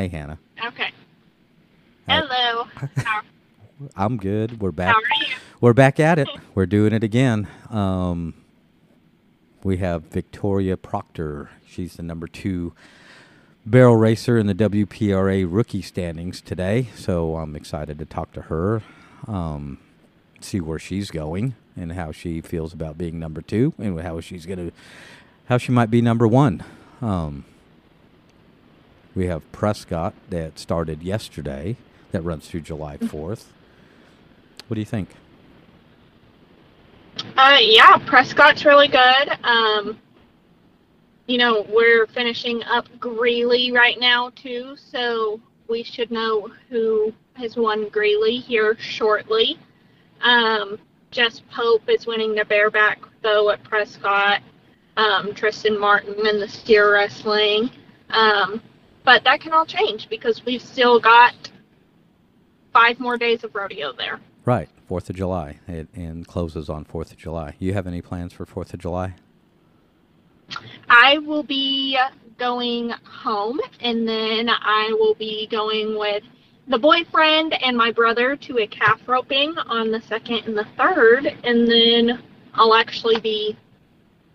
Hey, Hannah. Okay. Hello. I'm good. We're back. how are you? We're back at it. We're doing it again. Um, we have Victoria Procter. She's the number two barrel racer in the WPRA rookie standings today. So I'm excited to talk to her, um, see where she's going, and how she feels about being number two, and how she's gonna, how she might be number one. Um, we have Prescott that started yesterday, that runs through July 4th. What do you think? Uh, yeah, Prescott's really good. Um, you know, we're finishing up Greeley right now too, so we should know who has won Greeley here shortly. Um, Jess Pope is winning the bareback though at Prescott. Um, Tristan Martin in the steer wrestling. Um, but that can all change because we've still got five more days of rodeo there. Right, Fourth of July, it, and closes on Fourth of July. You have any plans for Fourth of July? I will be going home and then I will be going with the boyfriend and my brother to a calf roping on the second and the third and then I'll actually be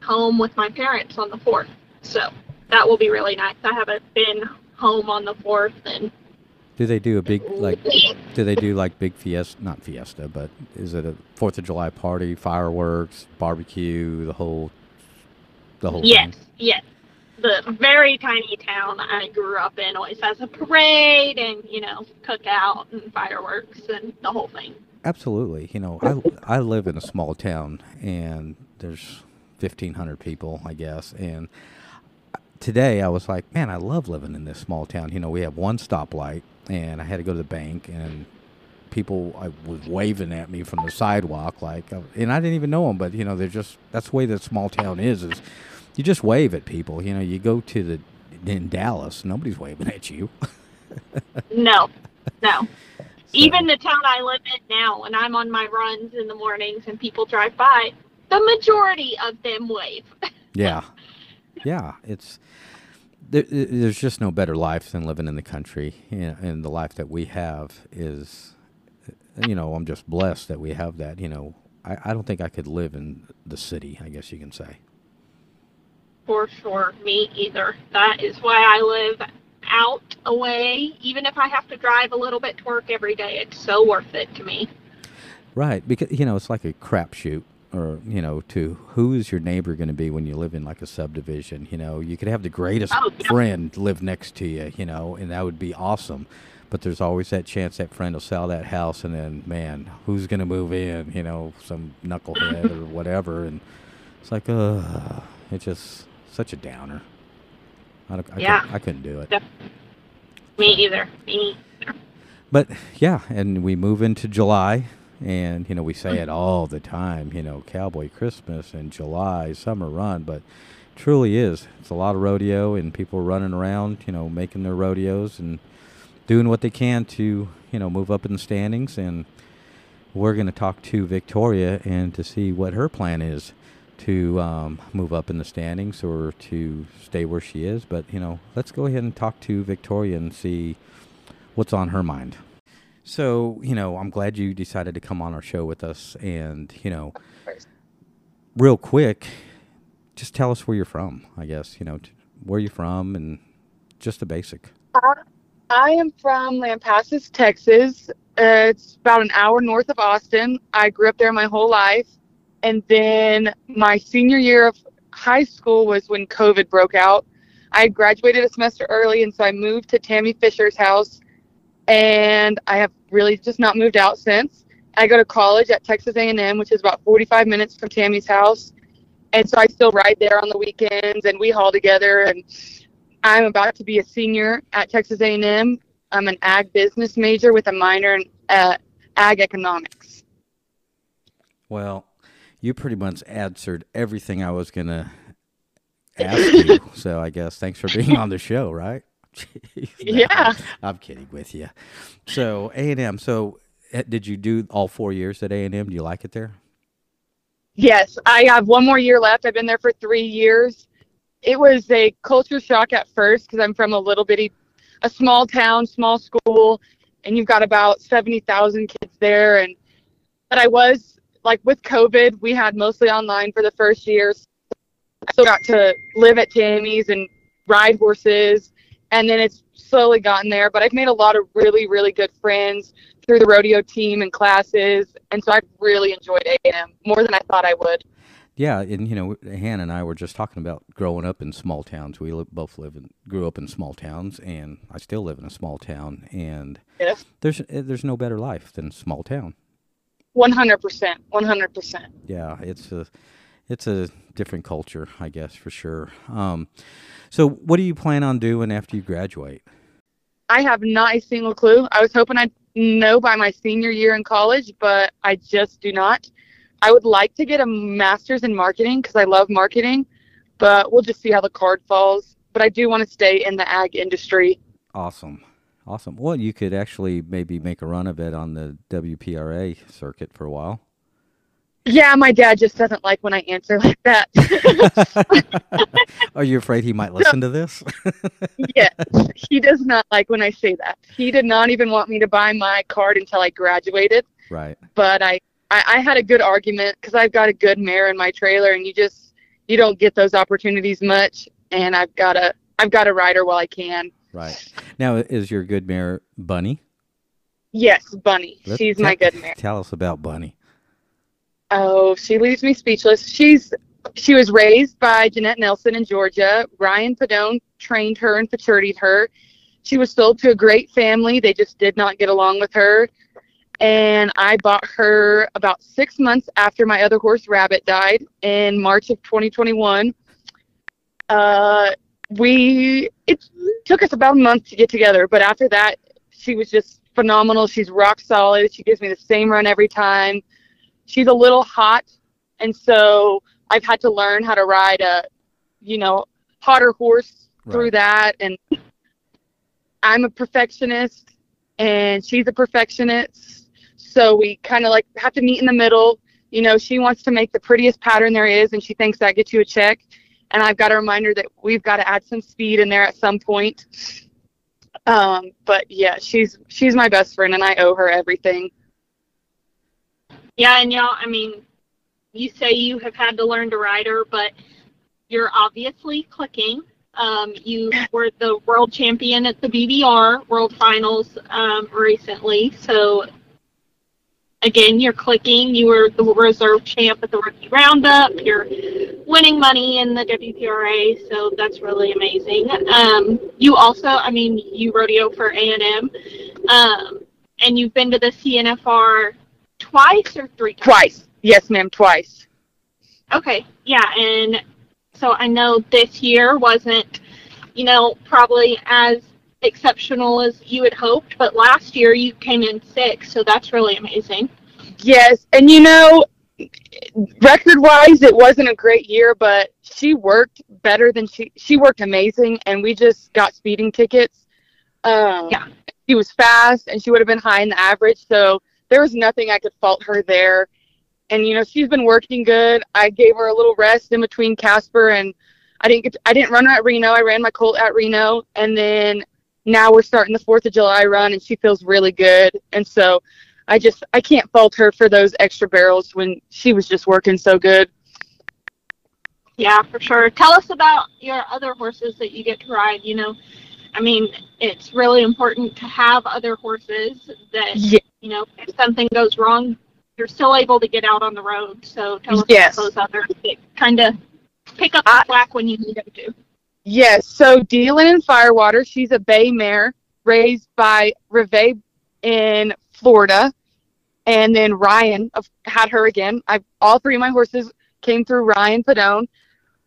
home with my parents on the fourth. So that will be really nice. I haven't been home on the fourth and Do they do a big like? Do they do like big fiesta? Not fiesta, but is it a Fourth of July party, fireworks, barbecue, the whole, the whole yes, thing? yes. The very tiny town I grew up in always has a parade and, you know, cookout and fireworks and the whole thing. Absolutely. You know, I I live in a small town, and there's fifteen hundred people, I guess, and today I was like, man, I love living in this small town. You know, we have one stoplight, and I had to go to the bank, and people I was waving at me from the sidewalk, like, uh, and I didn't even know them, but you know, they're just that's the way that small town is. Is you just wave at people. You know, you go to the in Dallas, nobody's waving at you. No, no. Even the town I live in now, when I'm on my runs in the mornings and people drive by, the majority of them wave. Yeah, yeah. It's there, there's just no better life than living in the country, and the life that we have is, you know, I'm just blessed that we have that. You know, I, I don't think I could live in the city. I guess you can say. For sure, me either. That is why I live out away. Even if I have to drive a little bit to work every day, it's so worth it to me. Right, because you know it's like a crapshoot, or you know, to who is your neighbor going to be when you live in like a subdivision? You know, you could have the greatest Oh, yeah. friend live next to you, you know, and that would be awesome. But there's always that chance that friend will sell that house, and then man, who's going to move in? You know, some knucklehead or whatever, and it's like, uh, it's just such a downer. I, don't- I, Yeah. couldn't, I couldn't do it. Me either. Me either. But yeah, and we move into July, and you know we say it all the time. You know, Cowboy Christmas and July summer run, but truly is. It's a lot of rodeo and people running around. You know, making their rodeos and doing what they can to you know move up in the standings. And we're going to talk to Victoria and to see what her plan is to um, move up in the standings or to stay where she is. But you know, let's go ahead and talk to Victoria and see what's on her mind. So, you know, I'm glad you decided to come on our show with us. And, you know, real quick, just tell us where you're from, I guess, you know, t- where you're from and just the basic. I am from Lampasas, Texas. Uh, it's about an hour north of Austin. I grew up there my whole life. And then my senior year of high school was when COVID broke out. I graduated a semester early, and so I moved to Tammy Fisher's house. And I have really just not moved out since. I go to college at Texas A&M, which is about 45 minutes from Tammy's house. And so I still ride there on the weekends, and we haul together. And I'm about to be a senior at Texas A&M. I'm an ag business major with a minor in uh, ag economics. Well, you pretty much answered everything I was going to ask you. So I guess thanks for being on the show, right? No, Yeah. I'm kidding with you. So A&M, so eh, did you do all four years at A&M? Do you like it there? Yes, I have one more year left. I've been there for three years. It was a culture shock at first because I'm from a little bitty a small town, small school, and you've got about 70,000 kids there. And but I was like with COVID, we had mostly online for the first years. I still got to live at Tammy's and ride horses, and then it's slowly gotten there. But I've made a lot of really, really good friends through the rodeo team and classes, and so I've really enjoyed A&M more than I thought I would. Yeah, and you know, Hannah and I were just talking about growing up in small towns. We li- both live in, grew up in small towns, and I still live in a small town. And Yeah. there's eh, there's no better life than small town. One hundred percent, one hundred percent. Yeah, it's a it's a different culture, I guess for sure. Um, so, what do you plan on doing after you graduate? I have not a single clue. I was hoping I'd know by my senior year in college, but I just do not. I would like to get a master's in marketing because I love marketing, but we'll just see how the card falls. But I do want to stay in the ag industry. Awesome. Awesome. Well, you could actually maybe make a run of it on the WPRA circuit for a while. Yeah, my dad just doesn't like when I answer like that. Are you afraid he might listen to this? yes, he does not like when I say that. He did not even want me to buy my card until I graduated. right. but I, I, I had a good argument because I've got a good mare in my trailer, and you just you don't get those opportunities much, and I've got to I've got a rider while I can. Right. Now, is your good mare Bunny? Yes, Bunny, Let's she's my good mare. Tell us about Bunny. Oh, she leaves me speechless. She's she was raised by Jeanette Nelson in Georgia. Ryan Pedone trained her and futuritied her. She was sold to a great family. They just did not get along with her. And I bought her about six months after my other horse, Rabbit, died in March of 2021. Uh, we it took us about a month to get together, but after that, she was just phenomenal. She's rock solid. She gives me the same run every time she's a little hot and so i've had to learn how to ride a you know hotter horse through that and i'm a perfectionist and she's a perfectionist so we kind of like have to meet in the middle. You know she wants to make the prettiest pattern there is and she thinks that gets you a check and i've got a reminder that we've got to add some speed in there at some point. Um, but yeah she's she's my best friend and i owe her everything Yeah, and y'all, I mean, you say you have had to learn to ride her, but you're obviously clicking. Um, you were the world champion at the BBR World Finals um, recently, so again, you're clicking. You were the reserve champ at the Rookie Roundup. You're winning money in the WPRA, so that's really amazing. Um, you also, I mean, you rodeo for A and M, um, and you've been to the CNFR twice or three times. twice yes ma'am twice Okay, yeah, and so I know this year wasn't, you know, probably as exceptional as you had hoped, but last year you came in sixth, so that's really amazing. Yes, and you know, record wise, it wasn't a great year, but she worked better than she she worked amazing, and we just got speeding tickets. Um, Yeah. she was fast, and she would have been high in the average, so there was nothing I could fault her there. And you know, she's been working good. I gave her a little rest in between Casper, and I didn't get to, I didn't run her at Reno. I ran my colt at Reno, and then now we're starting the Fourth of July run, and she feels really good. And so I just I can't fault her for those extra barrels when she was just working so good. Yeah, for sure. Tell us about your other horses that you get to ride. You know, I mean, it's really important to have other horses that, Yeah. You know, if something goes wrong, you're still able to get out on the road. So tell us Yes. about those others that kind of pick up the I- slack when you need them to. Yes, so Dealin and Firewater, she's a bay mare raised by Rive in Florida. And then Ryan of- had her again. I all three of my horses came through Ryan Pedone.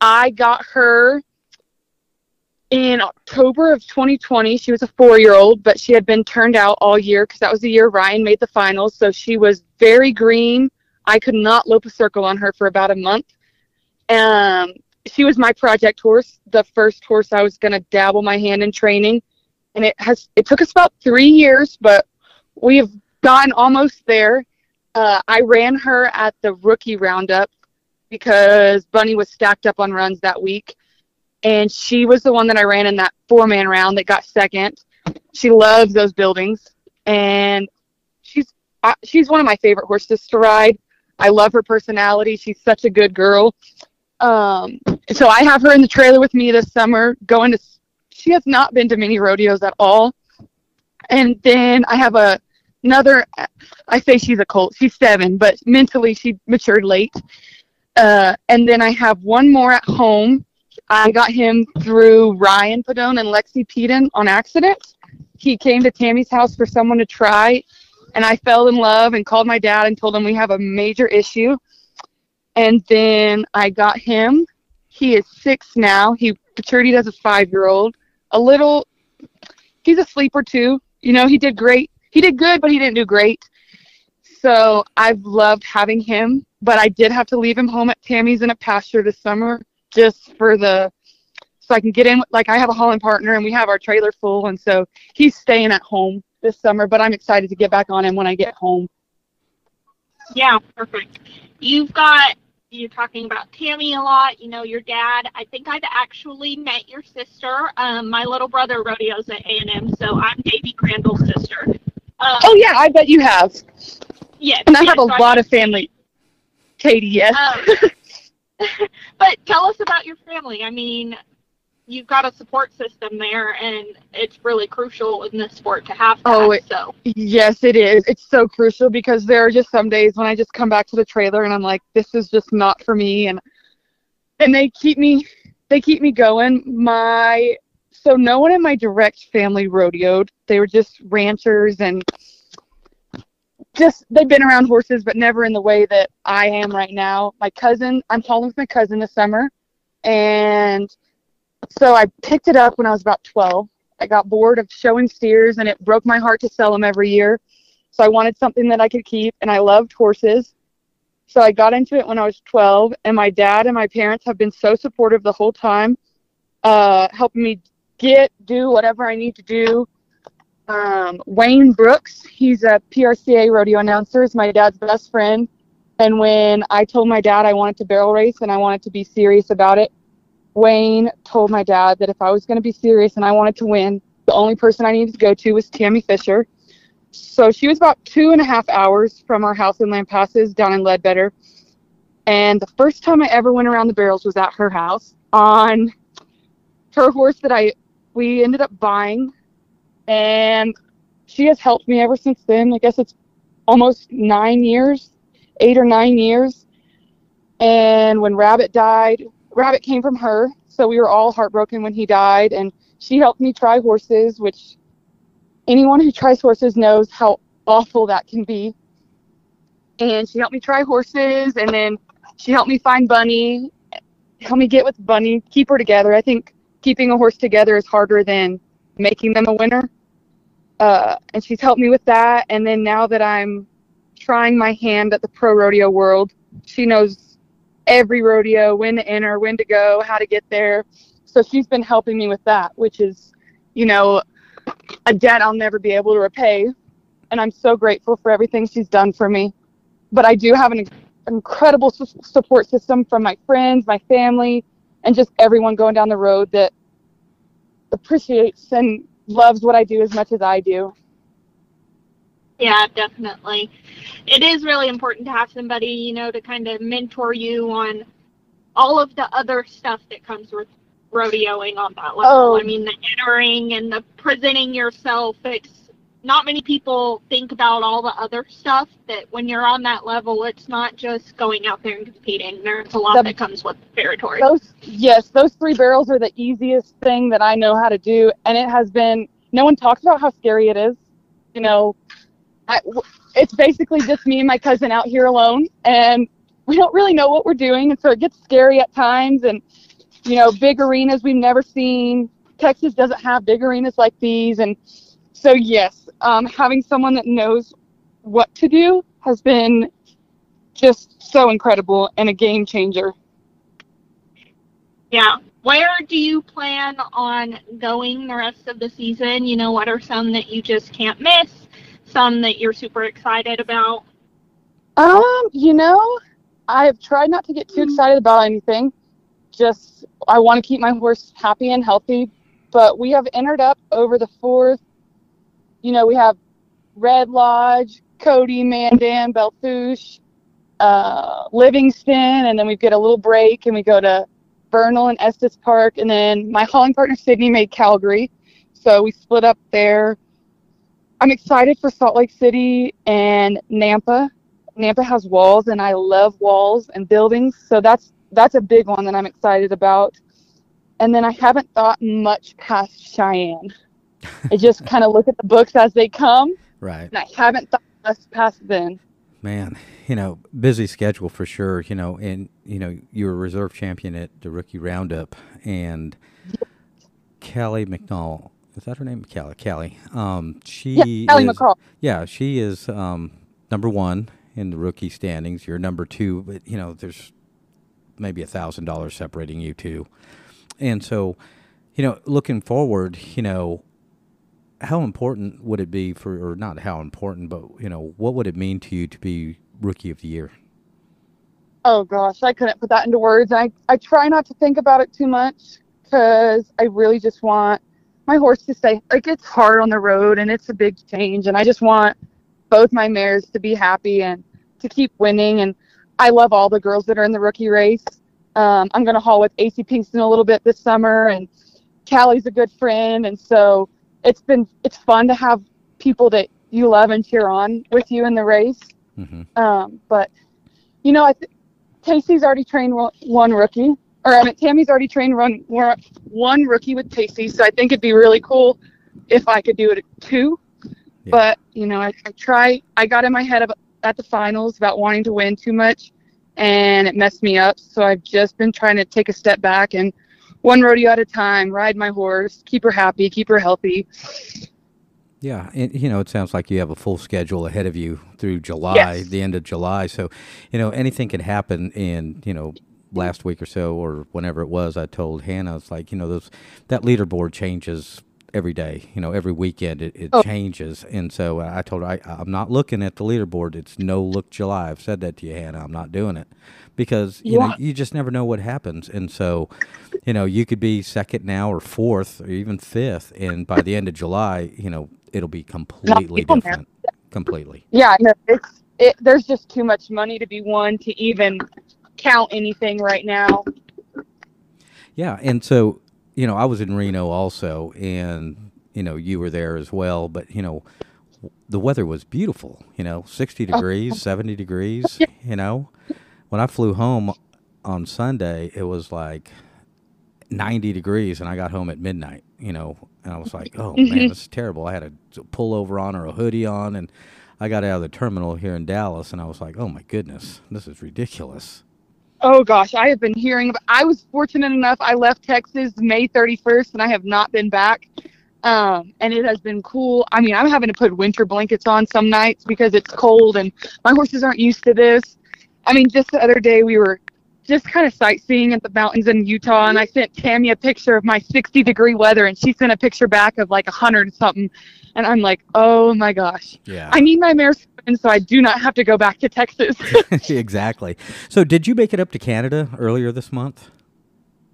I got her in October of 2020. She was a four-year-old, but she had been turned out all year because that was the year Ryan made the finals. So she was very green. I could not lope a circle on her for about a month. Um, she was my project horse, the first horse I was going to dabble my hand in training. And it has it took us about three years, but we have gotten almost there. Uh, I ran her at the rookie roundup because Bunny was stacked up on runs that week, and she was the one that I ran in that four man round that got second. She loves those buildings, and she's she's one of my favorite horses to ride. I love her personality. She's such a good girl. Um, so I have her in the trailer with me this summer, going to. She has not been to many rodeos at all, and then I have a another. I say she's a colt. She's seven, but mentally she matured late. Uh, and then I have one more at home. I got him through Ryan Pedone and Lexi Peden on accident. He came to Tammy's house for someone to try, and I fell in love and called my dad and told him we have a major issue. And then I got him. He is six now. He matured as a five year old. A little, he's a sleeper too. You know, he did great. He did good, but he didn't do great. So I've loved having him, but I did have to leave him home at Tammy's in a pasture this summer just for the so I can get in. Like I have a hauling partner and we have our trailer full, and so he's staying at home this summer. But I'm excited to get back on him when I get home. Yeah, perfect. You've got you're talking about Tammy a lot. You know your dad. I think I've actually met your sister. Um, my little brother rodeos at A and M, so I'm Davy Crandall's sister. Um, oh yeah, I bet you have. Yes, and I yes, have a so lot of family. Katie, yes. Um, but tell us about your family. I mean, you've got a support system there, and it's really crucial in this sport to have that. Oh, it, so yes, it is. It's so crucial because there are just some days when I just come back to the trailer and I'm like, this is just not for me, and and they keep me they keep me going. My so no one in my direct family rodeoed. They were just ranchers and just they've been around horses, but never in the way that I am right now. My cousin, I'm hauling with my cousin this summer, and so I picked it up when I was about 12. I got bored of showing steers, and it broke my heart to sell them every year. So I wanted something that I could keep, and I loved horses. So I got into it when I was 12, and my dad and my parents have been so supportive the whole time, uh, helping me get, do whatever I need to do um, Wayne Brooks. He's a PRCA rodeo announcer. Is my dad's best friend. And when I told my dad I wanted to barrel race and I wanted to be serious about it, Wayne told my dad that if I was going to be serious and I wanted to win, the only person I needed to go to was Tammy Fisher. So she was about two and a half hours from our house in Lampasas down in Ledbetter. And the first time I ever went around the barrels was at her house on her horse that I we ended up buying and she has helped me ever since then. I guess it's almost nine years, eight or nine years. And when Rabbit died, Rabbit came from her, so we were all heartbroken when he died. And she helped me try horses, which anyone who tries horses knows how awful that can be. And she helped me try horses, and then she helped me find Bunny, help me get with Bunny, keep her together. I think keeping a horse together is harder than making them a winner uh, and she's helped me with that. And then now that I'm trying my hand at the pro rodeo world, she knows every rodeo, when to enter, when to go, how to get there. So she's been helping me with that, which is, you know, a debt I'll never be able to repay. And I'm so grateful for everything she's done for me. But I do have an incredible support system from my friends, my family, and just everyone going down the road that appreciates and loves what I do as much as I do. Yeah, definitely. It is really important to have somebody, you know, to kind of mentor you on all of the other stuff that comes with rodeoing on that level. Oh. I mean, the entering and the presenting yourself. It's not many people think about all the other stuff that when you're on that level, it's not just going out there and competing. There's a lot the, that comes with the territory. Those, yes, those three barrels are the easiest thing that I know how to do, and it has been. No one talks about how scary it is. You know, I, it's basically just me and my cousin out here alone, and we don't really know what we're doing, and so it gets scary at times. And you know, big arenas we've never seen. Texas doesn't have big arenas like these, and so yes, um, having someone that knows what to do has been just so incredible and a game changer. Yeah. Where do you plan on going the rest of the season? You know, what are some that you just can't miss? Some that you're super excited about? Um, you know, I've tried not to get too excited about anything. Just I want to keep my horse happy and healthy. But we have entered up over the fourth you know, we have Red Lodge, Cody, Mandan, Belle Fourche, uh, Livingston, and then we get a little break and we go to Vernal and Estes Park. And then my hauling partner, Sydney, made Calgary. So we split up there. I'm excited for Salt Lake City and Nampa. Nampa has walls, and I love walls and buildings. So that's that's a big one that I'm excited about. And then I haven't thought much past Cheyenne. I just kind of look at the books as they come. Right. And I haven't thought past then. Man, you know, busy schedule for sure. You know, and you know, you were a reserve champion at the rookie roundup, and Callie McNall is that her name? Callie. Callie. Um, she yeah, Callie is, McCall. Yeah, she is um, number one in the rookie standings. You're number two, but you know, there's maybe a thousand dollars separating you two, and so, you know, looking forward, you know, how important would it be for, or not how important, but you know, what would it mean to you to be rookie of the year? Oh gosh, I couldn't put that into words. I I try not to think about it too much because I really just want my horse to stay. Like it's hard on the road and it's a big change, and I just want both my mares to be happy and to keep winning. And I love all the girls that are in the rookie race. Um, I'm gonna haul with AC Pinkston a little bit this summer, and Callie's a good friend, and so it's been it's fun to have people that you love and cheer on with you in the race. Mm-hmm. Um, but you know, I th- Casey's already trained one, one rookie, or I mean, Tammy's already trained one one rookie with Casey. So I think it'd be really cool if I could do it too. Yeah. But you know, I, I try. I got in my head about, at the finals about wanting to win too much, and it messed me up. So I've just been trying to take a step back and one rodeo at a time, ride my horse, keep her happy, keep her healthy. Yeah, and you know, it sounds like you have a full schedule ahead of you through July, Yes. the end of July. So, you know, anything can happen in, you know, last week or so or whenever it was, I told Hannah, it's like, you know, those that leaderboard changes every day, you know, every weekend it, it Oh. changes. And so I told her I, I'm not looking at the leaderboard. It's no look July. I've said that to you, Hannah. I'm not doing it. Because, you know, you just never know what happens. And so, you know, you could be second now or fourth or even fifth and by the end of July, you know, it'll be completely people know. different. Completely. Yeah, no, it's it. There's just too much money to be won to even count anything right now. Yeah, and so you know, I was in Reno also, and you know, you were there as well. But you know, the weather was beautiful. You know, sixty oh. degrees, seventy degrees. You know, when I flew home on Sunday, it was like ninety degrees, and I got home at midnight. You know, and I was like, oh man, this is terrible. I had a pullover on or a hoodie on, and I got out of the terminal here in Dallas, and I was like, oh my goodness, this is ridiculous. Oh gosh, I have been hearing. I was fortunate enough. I left Texas May 31st, and I have not been back. Um, and it has been cool. I mean, I'm having to put winter blankets on some nights because it's cold, and my horses aren't used to this. I mean, just the other day we were just kind of sightseeing at the mountains in Utah, and I sent Tammy a picture of my 60 degree weather, and she sent a picture back of like a hundred something, and I'm like, oh my gosh, Yeah. I need my mares, and so I do not have to go back to Texas. exactly. So, did you make it up to Canada earlier this month?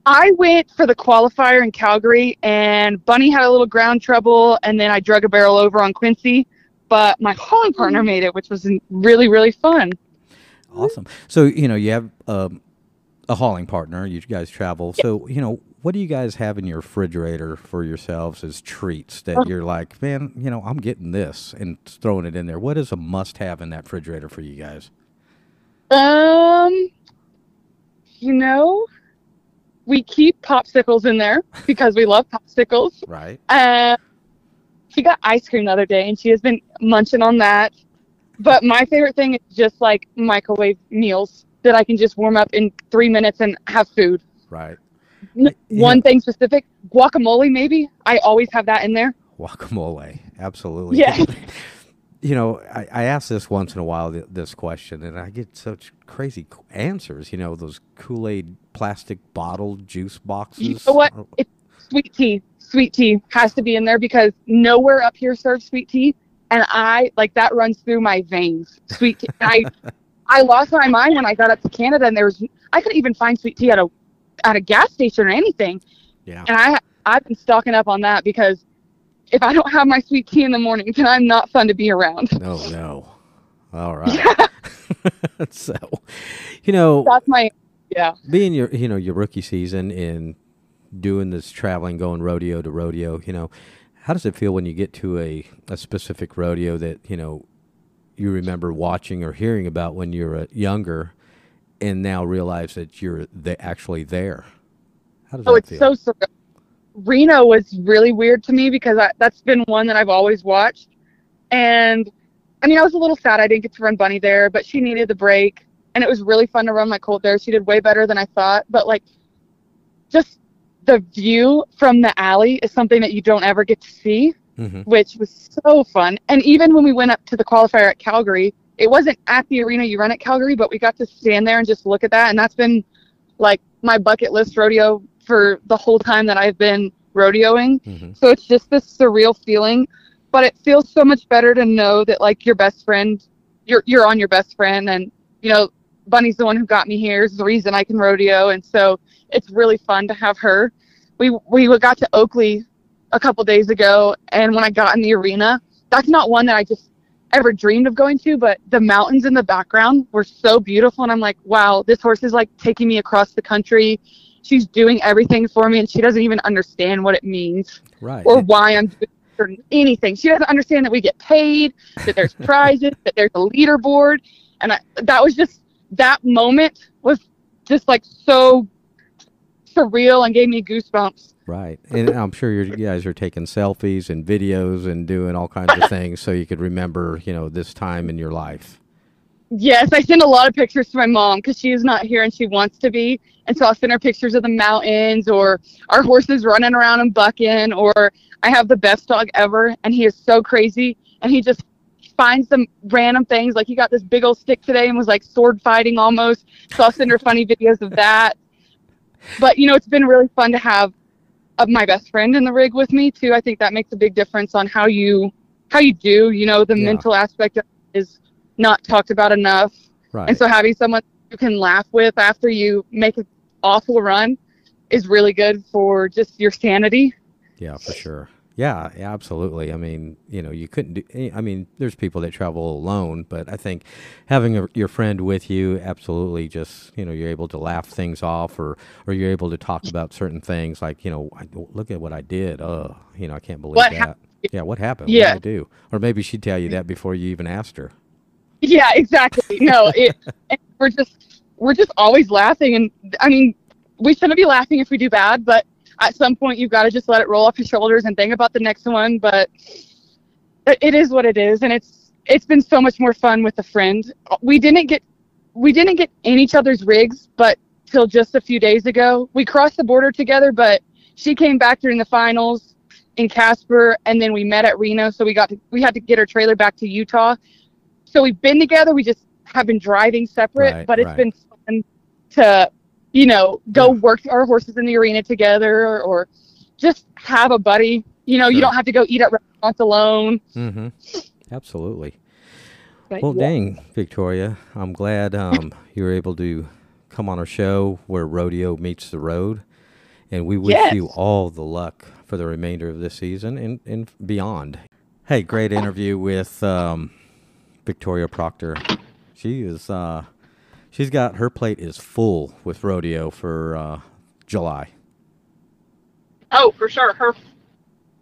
I went for the qualifier in Calgary, and Bunny had a little ground trouble, and then I drug a barrel over on Quincy. But my hauling partner made it, which was really, really fun. Awesome. So, you know, you have um, a hauling partner. You guys travel. So, you know, what do you guys have in your refrigerator for yourselves as treats that you're like, man, you know, I'm getting this and throwing it in there? What is a must have in that refrigerator for you guys? Um, you know, we keep popsicles in there because we love popsicles. Right. Uh, she got ice cream the other day, and she has been munching on that. But my favorite thing is just like microwave meals that I can just warm up in three minutes and have food. Right. N- Yeah. One thing specific, guacamole maybe. I always have that in there. Guacamole. Absolutely. Yeah. You know, I, I ask this once in a while, th- this question, and I get such crazy answers. You know, those Kool Aid plastic bottle juice boxes. You know what? Or- It's sweet tea. Sweet tea has to be in there because nowhere up here serves sweet tea, and I like that runs through my veins. Sweet tea. I I lost my mind when I got up to Canada, and there was I couldn't even find sweet tea at a at a gas station or anything. Yeah. And I I've been stocking up on that because if I don't have my sweet tea in the morning, then I'm not fun to be around. Oh no. All right. Yeah. so, you know, That's my yeah. being your you know your rookie season and doing this traveling, going rodeo to rodeo, you know, how does it feel when you get to a a specific rodeo that you know you remember watching or hearing about when you were uh, younger, and now realize that you're the, actually there? How does Oh, that it's feel? so surreal. Reno was really weird to me because I, that's been one that I've always watched. And I mean, I was a little sad I didn't get to run Bunny there, but she needed the break. And it was really fun to run my colt there. She did way better than I thought. But like, just the view from the alley is something that you don't ever get to see, hmm which was so fun. And even when we went up to the qualifier at Calgary, it wasn't at the arena you run at Calgary, but we got to stand there and just look at that. And that's been like my bucket list rodeo for the whole time that I've been rodeoing. hmm So it's just this surreal feeling, but it feels so much better to know that like your best friend, you're you're on your best friend, and you know Bunny's the one who got me here. Is the reason I can rodeo, and so it's really fun to have her. We we got to Oakley a couple days ago, and when I got in the arena, that's not one that I just ever dreamed of going to, but the mountains in the background were so beautiful, and I'm like, wow, this horse is like taking me across the country. She's doing everything for me, and she doesn't even understand what it means Right. or why I'm doing anything. She doesn't understand that we get paid, that there's prizes, that there's a leaderboard, and I, that was just that moment was just like so surreal and gave me goosebumps. Right. And I'm sure you guys are taking selfies and videos and doing all kinds of things so you could remember, you know, this time in your life. Yes, I send a lot of pictures to my mom because she is not here and she wants to be. And so I'll send her pictures of the mountains or our horses running around and bucking. Or I have the best dog ever and he is so crazy and he just finds some random things. Like he got this big old stick today and was like sword fighting almost. So I'll send her funny videos of that. But you know, it's been really fun to have uh, my best friend in the rig with me too. I think that makes a big difference on how you how you do. You know, the Yeah. mental aspect is not talked about enough. Right. And so having someone you can laugh with after you make an awful run is really good for just your sanity. Yeah, for sure. Yeah, yeah, absolutely. I mean, you know, you couldn't do. eh, I mean, there's people that travel alone, but I think having a, your friend with you, absolutely, just you know, you're able to laugh things off, or or you're able to talk about certain things, like you know, I, look at what I did. Oh, you know, I can't believe What that. yeah, what happened? Yeah. What did I do? Or maybe she'd tell you that before you even asked her. Yeah, exactly. No, it and we're just we're just always laughing and I mean, we shouldn't be laughing if we do bad, but at some point you've got to just let it roll off your shoulders and think about the next one, but it, is what it is and it's it's been so much more fun with a friend. We didn't get we didn't get in each other's rigs, but till just a few days ago. We crossed the border together, but she came back during the finals in Casper and then we met at Reno, so we got to, we had to get her trailer back to Utah. So we've been together, we just have been driving separate, Right, but it's right. been fun to you know, go work our horses in the arena together or, just have a buddy. You know, Sure. you don't have to go eat at restaurants alone. Mm-hmm. Absolutely. But Well, yeah. dang, Victoria, I'm glad um, you were able to come on our show where rodeo meets the road, and we wish you all the luck for the remainder of this season and, and beyond. Hey, great interview with um, Victoria Procter. She is, uh, she's got her plate is full with rodeo for uh, July. Oh, for sure. Her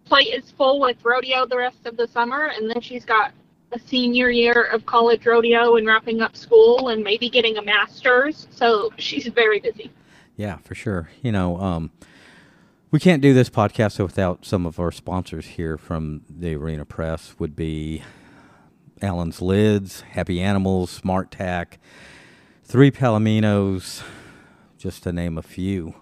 plate is full with rodeo the rest of the summer, and then she's got a senior year of college rodeo and wrapping up school and maybe getting a master's. So she's very busy. Yeah, for sure. You know, um, we can't do this podcast without some of our sponsors here from the Arena Press. Would be Allen's Lids, Happy Animals, Smart Tack, Three Palominos, just to name a few.